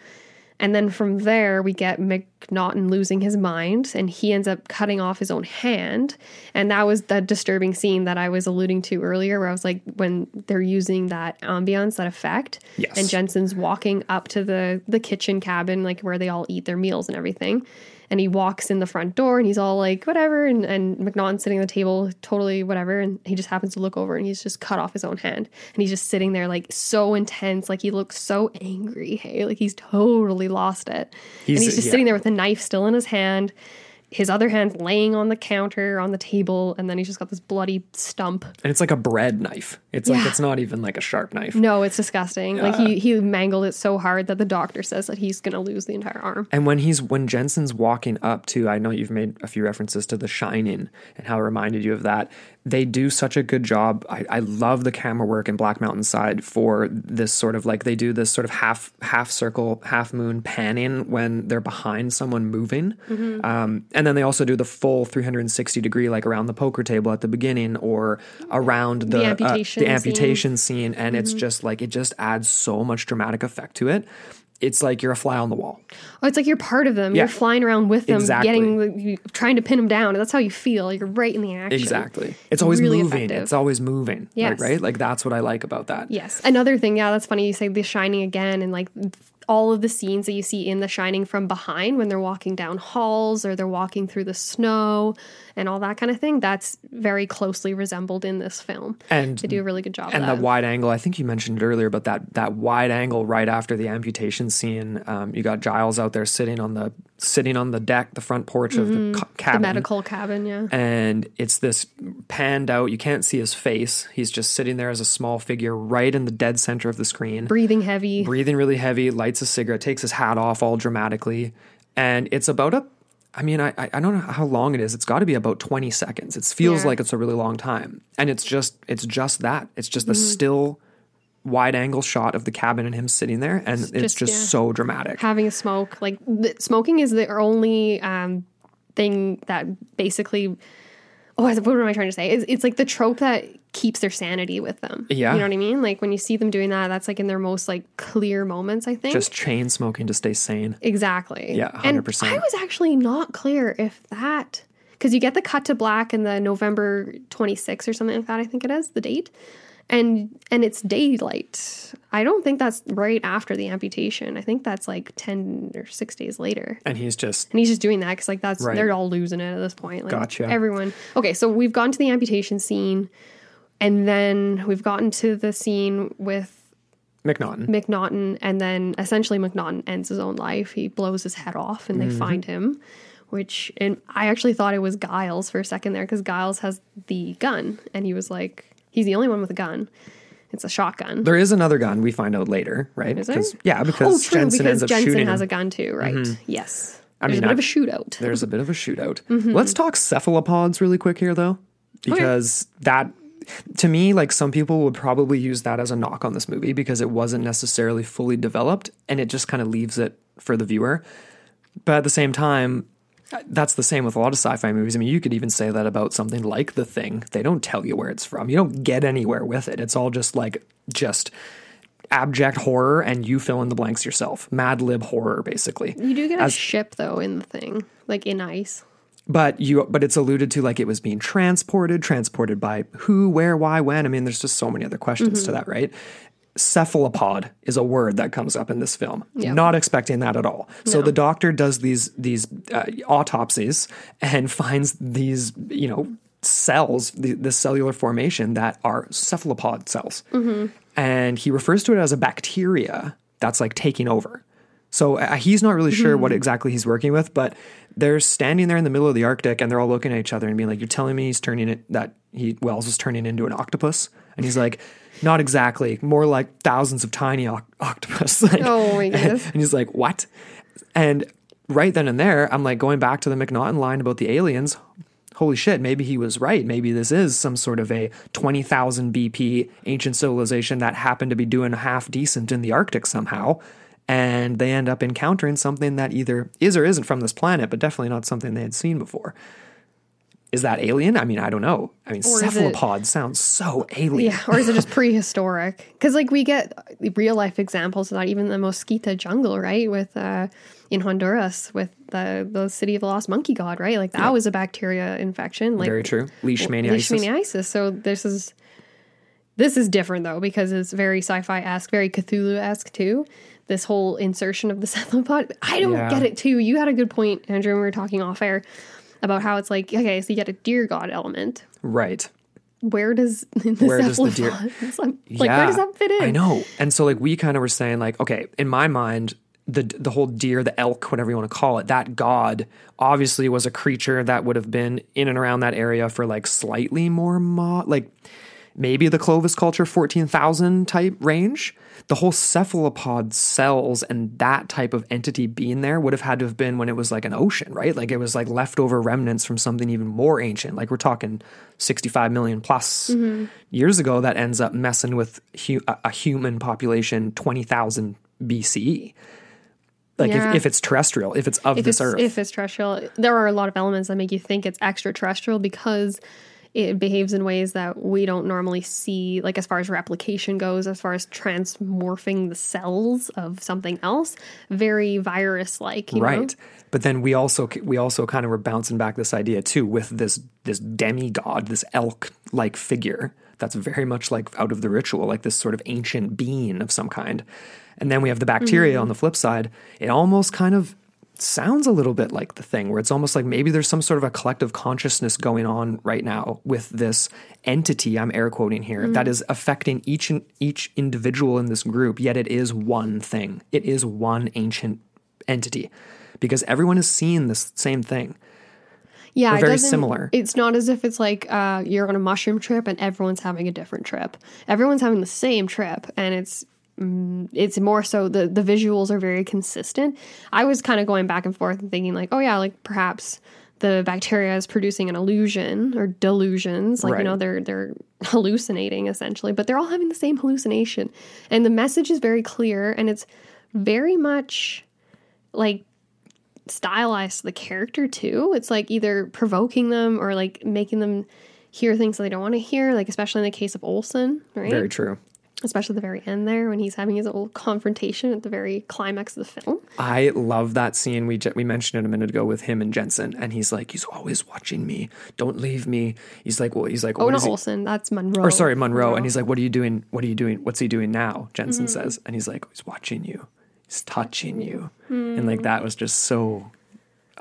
And then from there, we get McNaughton losing his mind and he ends up cutting off his own hand. And that was the disturbing scene that I was alluding to earlier, where I was like, when they're using that ambiance, that effect. Yes. And Jensen's walking up to the, the kitchen cabin, like where they all eat their meals and everything. And he walks in the front door and he's all like, whatever. And, and McNaughton's sitting at the table, totally whatever. And he just happens to look over and he's just cut off his own hand. And he's just sitting there, like, so intense. Like, he looks so angry. Hey, like, he's totally lost it. He's- and he's just yeah. sitting there with the knife still in his hand, his other hand laying on the counter on the table. And then he's just got this bloody stump. And it's like a bread knife. It's like, it's not even like a sharp knife. No, it's disgusting. Like, he, he mangled it so hard that the doctor says that he's going to lose the entire arm. And when he's when Jensen's walking up to, I know you've made a few references to The Shining and how it reminded you of that. They do such a good job. I, I love the camera work in Black Mountain Side for this sort of like they do this sort of half half circle, half moon panning when they're behind someone moving, Mm-hmm. um, and then they also do the full 360 degree like around the poker table at the beginning or around the uh, amputation the scene. amputation scene, and it's Mm-hmm. just like it just adds so much dramatic effect to it. It's like you're a fly on the wall. Oh, it's like you're part of them. Yeah. You're flying around with them, Exactly. getting trying to pin them down. That's how you feel. You're right in the action. Exactly. It's always really moving. effective. It's always moving. like, right? Like that's what I like about that. Yes. Another thing, yeah, that's funny. You say The Shining again, and like all of the scenes that you see in The Shining from behind when they're walking down halls or they're walking through the snow and all that kind of thing. That's very closely resembled in this film. And They do a really good job. and the wide angle. I think you mentioned it earlier, but that that wide angle right after the amputation scene. Um, you got Giles out there sitting on the sitting on the deck, the front porch of Mm-hmm. the cabin. medical cabin, yeah. and it's this panned out. You can't see his face. He's just sitting there as a small figure, right in the dead center of the screen. Breathing heavy. breathing really heavy, lights a cigarette, takes his hat off all dramatically. And it's about a, I mean, I, I don't know how long it is. It's got to be about 20 seconds. It feels Yeah. like it's a really long time. And it's just, it's just that. It's just the Mm-hmm. still wide angle shot of the cabin and him sitting there. And it's just- just, yeah. so dramatic. having a smoke like the, smoking is the only um thing that basically oh what am i trying to say it's, it's like the trope that keeps their sanity with them Yeah. you know what i mean like when you see them doing that that's like in their most like clear moments i think just chain smoking to stay sane. exactly Yeah, and 100%. i was actually not clear if that because you get the cut to black in the november 26th or something like that i think it is the date and and it's daylight i don't think that's right after the amputation i think that's like 10 or 6 days later And he's just, and he's just doing that because like that's Right. they're all losing it at this point like Gotcha. everyone okay so we've gone to the amputation scene and then we've gotten to the scene with McNaughton. McNaughton, and then essentially McNaughton ends his own life. He blows his head off, and they Mm-hmm. find him. Which, and I actually thought it was Giles for a second there because Giles has the gun, and he was like, he's the only one with a gun. It's a shotgun. There is another gun we find out later, right? Is there? Yeah, because oh, true, Jensen because ends up Jensen shooting has him. a gun too, right? Yes. I There's mean, a bit I- of a shootout. There's a bit of a shootout. Mm-hmm. Let's talk cephalopods really quick here, though, because that, to me, like some people would probably use that as a knock on this movie because it wasn't necessarily fully developed and it just kind of leaves it for the viewer. But at the same time, that's the same with a lot of sci-fi movies. I mean, you could even say that about something like The Thing. They don't tell you where it's from. You don't get anywhere with it. It's all just like just abject horror and you fill in the blanks yourself. Mad lib horror basically. You do get a ship though in the thing, like in ice. but you but it's alluded to like it was being transported transported by who where why when i mean there's just so many other questions mm-hmm. to that right cephalopod is a word that comes up in this film. Yeah. Not expecting that at all. So the doctor does these these uh, autopsies and finds these you know cells, the, the cellular formation that are cephalopod cells, and he refers to it as a bacteria that's like taking over. So uh, he's not really sure what exactly he's working with, but they're standing there in the middle of the Arctic and they're all looking at each other and being like, "You're telling me he's turning it that he Wells is turning into an octopus?" And he's like, "Not exactly. More like thousands of tiny oc- octopus." Like- Oh my goodness. and he's like, "What?" And right then and there, I'm like going back to the McNaughton line about the aliens. Holy shit, maybe he was right. Maybe this is some sort of a 20,000 BP ancient civilization that happened to be doing half decent in the Arctic somehow. And they end up encountering something that either is or isn't from this planet, but definitely not something they had seen before. Is that alien? I mean, I don't know. I mean, Or is it- cephalopod sounds so alien. Yeah, or is it just prehistoric? Because like we get real life examples of that, even the Mosquitia jungle, right? With uh, in Honduras with the the city of the lost monkey god, right? Like that was a bacteria infection. Like Very true. Leishmaniasis. Leishmaniasis. So this is this is different though because it's very sci-fi esque, very Cthulhu esque too. This whole insertion of the cephalopod. I don't Yeah. get it too. You had a good point, Andrew, when we were talking off air about how it's like okay, so you get a deer god element. Right. Where does the Where does the deer- like, like, where does that fit in? I know. And so like we kind of were saying like, okay, in my mind, the the whole deer, the elk, whatever you want to call it, that god obviously was a creature that would have been in and around that area for like slightly more mo- like maybe the Clovis culture 14,000 type range. The whole cephalopod cells and that type of entity being there would have had to have been when it was like an ocean, right? Like it was like leftover remnants from something even more ancient. Like we're talking 65 million plus mm-hmm. years ago that ends up messing with hu- a, a human population 20,000 BCE. Like Yeah. if, if it's terrestrial, if it's of if this it's, earth. if it's terrestrial, there are a lot of elements that make you think it's extraterrestrial because it behaves in ways that we don't normally see, like as far as replication goes, as far as transmorphing the cells of something else, very virus like, you right know? but then we also we also kind of were bouncing back this idea too with this this demigod this elk like figure that's very much like out of the ritual like this sort of ancient being of some kind and then we have the bacteria Mm-hmm. on the flip side it almost kind of sounds a little bit like the thing where it's almost like maybe there's some sort of a collective consciousness going on right now with this entity I'm air quoting here Mm-hmm. that is affecting each and each individual in this group yet it is one thing it is one ancient entity because everyone is seeing this same thing Yeah, it very similar. It's not as if it's like uh, you're on a mushroom trip and everyone's having a different trip. Everyone's having the same trip, and it's mm, Mm, it's more so the the visuals are very consistent. I was kind of going back and forth and thinking like, oh yeah, like perhaps the bacteria is producing an illusion or delusions, like Right. you know they're they're hallucinating essentially, but they're all having the same hallucination, and the message is very clear, and it's very much like stylized to the character too. It's like either provoking them or like making them hear things that they don't want to hear, like especially in the case of Olson, right? very true especially the very end there when he's having his little confrontation at the very climax of the film. I love that scene we we mentioned it a minute ago with him and Jensen and he's like he's always watching me. Don't leave me. He's like well he's like Oh, not Olson, that's Monroe. or sorry Monroe and he's like what are you doing what are you doing what's he doing now? Jensen Mm-hmm. says and he's like he's watching you. He's touching you. And like that was just so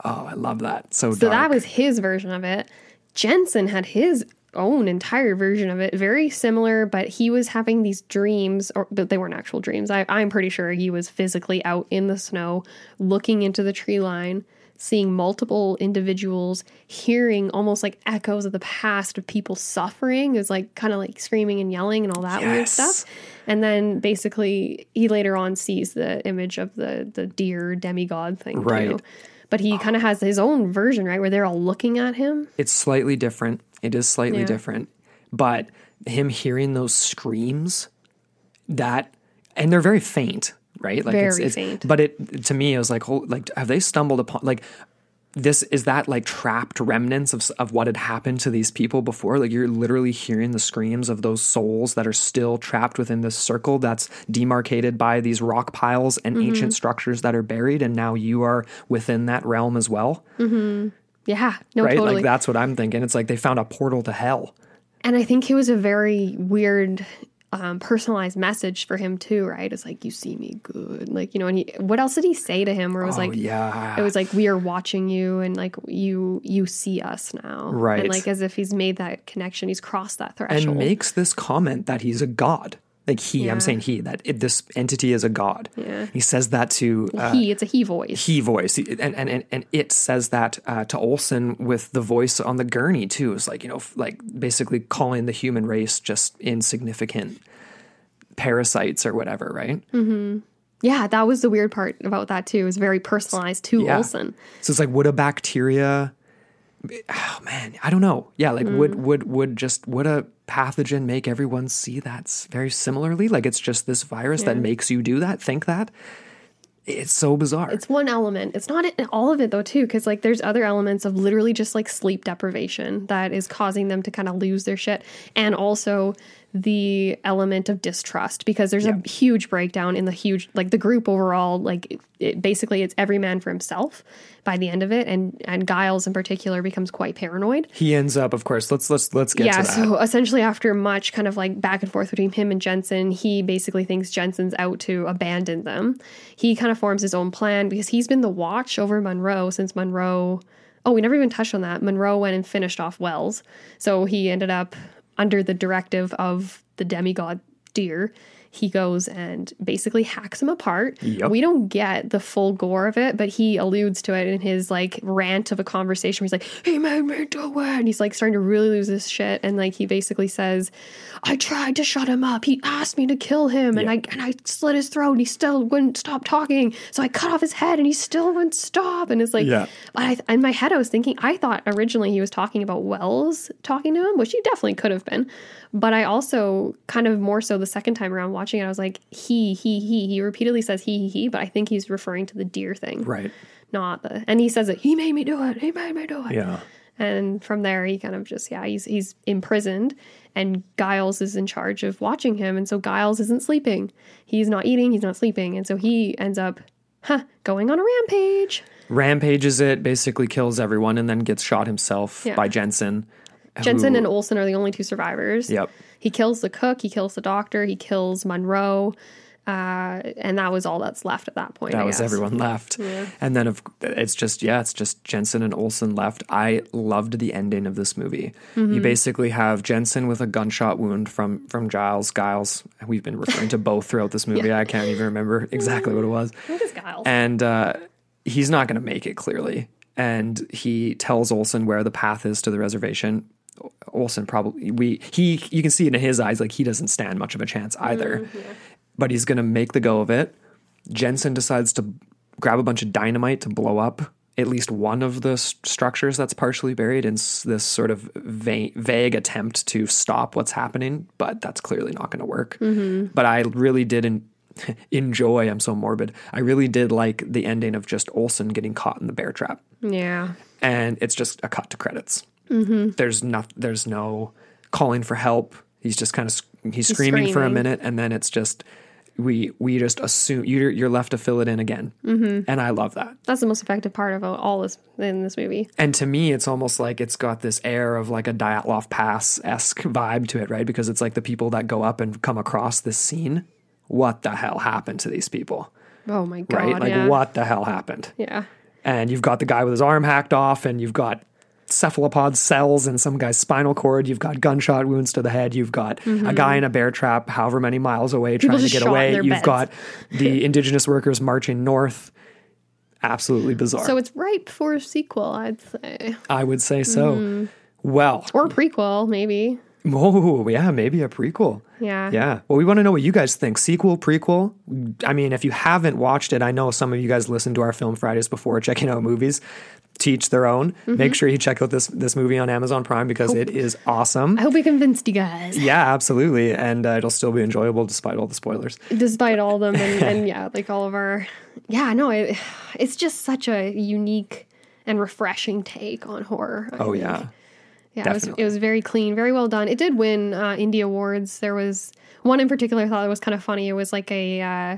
oh I love that. So, So that was his version of it. Jensen had his own entire version of it, very similar, but he was having these dreams, or but they weren't actual dreams. I, I'm pretty sure he was physically out in the snow, looking into the tree line, seeing multiple individuals, hearing almost like echoes of the past of people suffering. It was like kind of like screaming and yelling and all that weird Yes. stuff. And then basically, he later on sees the image of the the deer demigod thing too. Right. But he kind of has his own version, right, where they're all looking at him. it's slightly different. It is slightly Yeah. different, but him hearing those screams, that and they're very faint, right? Like Very faint. But it to me, it was like, like have they stumbled upon like this? Is that like trapped remnants of of what had happened to these people before? Like you're literally hearing the screams of those souls that are still trapped within this circle that's demarcated by these rock piles and Mm-hmm. ancient structures that are buried, and now you are within that realm as well Yeah, no, right? totally. Like that's what I'm thinking. It's like they found a portal to hell. and I think it was a very weird um, personalized message for him too, right? It's like you see me good, like you know. And he, what else did he say to him? Where it was Oh, like, yeah. it was like we are watching you, and like you you see us now, Right. And like as if he's made that connection, he's crossed that threshold. and makes this comment that he's a god. Like he, Yeah. I'm saying he, that it, this entity is a god. Yeah. He says that to uh, he, it's a he voice. he voice, and and and, and it says that uh, to Olson with the voice on the gurney too. It's like you know, f- like basically calling the human race just insignificant parasites or whatever, right? Mm-hmm. yeah, that was the weird part about that too. It was very personalized to Yeah. Olson. So it's like, would a bacteria? Oh man, I don't know. Yeah, like would Mm. would would just would a pathogen make everyone see that very similarly? Like it's just this virus that makes you do that, think that. It's so bizarre. It's one element. It's not all of it though, too, because like there's other elements of literally just like sleep deprivation that is causing them to kind of lose their shit, and also the element of distrust because there's a huge breakdown in the huge like the group overall. Like it, it, basically, it's every man for himself by the end of it, and and Giles in particular becomes quite paranoid. he ends up, of course. Let's let's let's get yeah, to that. so essentially, after much kind of like back and forth between him and Jensen, he basically thinks Jensen's out to abandon them. He kind of forms his own plan because he's been the watch over Monroe since Monroe. Oh, we never even touched on that. Monroe went and finished off Wells. So he ended up under the directive of the demigod Deer. He goes and basically hacks him apart. Yep. We don't get the full gore of it, but he alludes to it in his like rant of a conversation where he's like, he made me do it. And he's like starting to really lose his shit. And like he basically says, I tried to shut him up. He asked me to kill him and. I and I slit his throat and he still wouldn't stop talking. So I cut off his head and he still wouldn't stop. And it's like Yeah. I, in my head I was thinking I thought originally he was talking about Wells talking to him, which he definitely could have been. But I also kind of more so the second time around watching it, I was like, he, he, he. He repeatedly says he, he, he, but I think he's referring to the deer thing, right. not the. And he says it. He made me do it. He made me do it. Yeah. And from there, he kind of just yeah, he's he's imprisoned, and Giles is in charge of watching him, and so Giles isn't sleeping. He's not eating. He's not sleeping, and so he ends up, huh, going on a rampage. Rampages it, basically kills everyone, and then gets shot himself Yeah. by Jensen. Jensen who- and Olson are the only two survivors. Yep. He kills the cook, he kills the doctor, he kills Monroe, uh, and that was all that's left at that point. that I was guess. everyone left and then of it's just yeah it's just jensen and olsen left i loved the ending of this movie Mm-hmm. you basically have jensen with a gunshot wound from from giles giles we've been referring to both throughout this movie i can't even remember exactly what it was I think it's Giles. and uh, he's not going to make it clearly and he tells olsen where the path is to the reservation olsen probably we he you can see it in his eyes like he doesn't stand much of a chance either. Mm-hmm, but he's going to make the go of it. Jensen decides to grab a bunch of dynamite to blow up at least one of the s- structures that's partially buried in s- this sort of va- vague attempt to stop what's happening but that's clearly not going to work mm-hmm. but i really did en- enjoy i'm so morbid i really did like the ending of just olsen getting caught in the bear trap. Yeah. and it's just a cut to credits. There's not. There's no calling for help. He's just kind of he's, screaming, for a minute, and then it's just we we just assume you're you're left to fill it in again, mm-hmm. and I love that. That's the most effective part of all this in this movie. And to me, it's almost like it's got this air of like a Dyatlov Pass esque vibe to it, right? Because it's like the people that go up and come across this scene. What the hell happened to these people, Oh my god. right? Like yeah. what the hell happened? Yeah. and you've got the guy with his arm hacked off, and you've got cephalopod cells in some guy's spinal cord. You've got gunshot wounds to the head. You've got a guy in a bear trap, however many miles away, trying to get away. You've beds. got the indigenous workers marching north. Absolutely bizarre. So it's ripe for a sequel, I'd say. I would say so. Mm-hmm. Well, Or prequel, maybe. oh yeah, maybe a prequel. Yeah. Yeah. Well, we want to know what you guys think. Sequel, prequel. I mean, if you haven't watched it, I know some of you guys listened to our Film Fridays before checking out movies. Teach their own. Mm-hmm. Make sure you check out this this movie on Amazon Prime because it is awesome. I hope we convinced you guys. Yeah, absolutely, and uh, it'll still be enjoyable despite all the spoilers. Despite all of them and, and yeah, like all of our yeah, no, it, it's just such a unique and refreshing take on horror. I Oh think. yeah, Yeah, it was, it was very clean, very well done. It did win uh, indie awards. There was one in particular I thought it was kind of funny. It was like a, uh,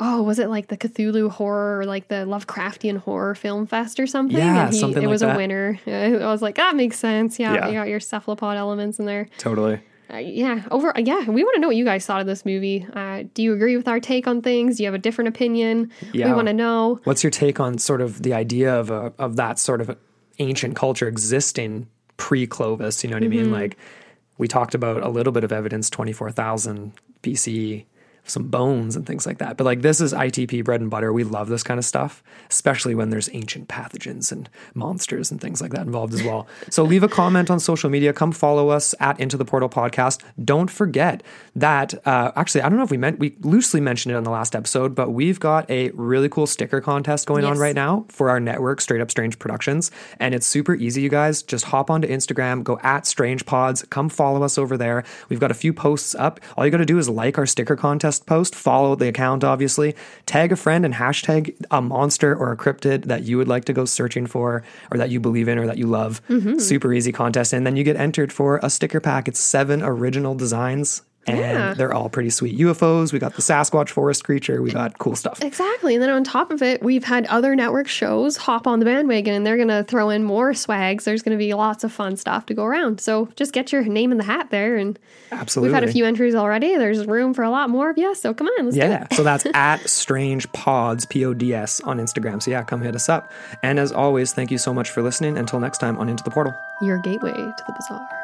oh, was it like the Cthulhu horror or like the Lovecraftian horror film fest or something? Yeah, It something like was that. a winner. I was like, that makes sense. Yeah, Yeah. you got your cephalopod elements in there. totally. Uh, yeah, over. Yeah, we want to know what you guys thought of this movie. Uh, do you agree with our take on things? Do you have a different opinion? Yeah. We want to know. What's your take on sort of the idea of a, of that sort of ancient culture existing pre Clovis? You know what I mean? Like we talked about a little bit of evidence, twenty four thousand BCE, some bones and things like that. But like this is ITP bread and butter. We love this kind of stuff, especially when there's ancient pathogens and monsters and things like that involved as well. so leave a comment on social media. Come follow us at Into the Portal Podcast. Don't forget that uh, actually I don't know if we meant we loosely mentioned it on the last episode, but we've got a really cool sticker contest going on right now for our network, Straight Up Strange Productions, and it's super easy. You guys just hop onto Instagram, go at Strange Pods, come follow us over there. We've got a few posts up. All you got to do is like our sticker contest post, follow the account, obviously, tag a friend, and hashtag a monster or a cryptid that you would like to go searching for, or that you believe in, or that you love. Mm-hmm. Super easy contest, and then you get entered for a sticker pack. It's seven original designs. And Yeah. they're all pretty sweet. UFOs, we got the Sasquatch forest creature, we got cool stuff. Exactly. And then on top of it, we've had other network shows hop on the bandwagon and they're going to throw in more swags. There's going to be lots of fun stuff to go around. So just get your name in the hat there. And Absolutely. we've had a few entries already. There's room for a lot more of you. So come on, let's do it. Yeah. So that's at Strange Pods, P O D S, on Instagram. So yeah, come hit us up. And as always, thank you so much for listening. Until next time on Into the Portal. Your gateway to the bizarre.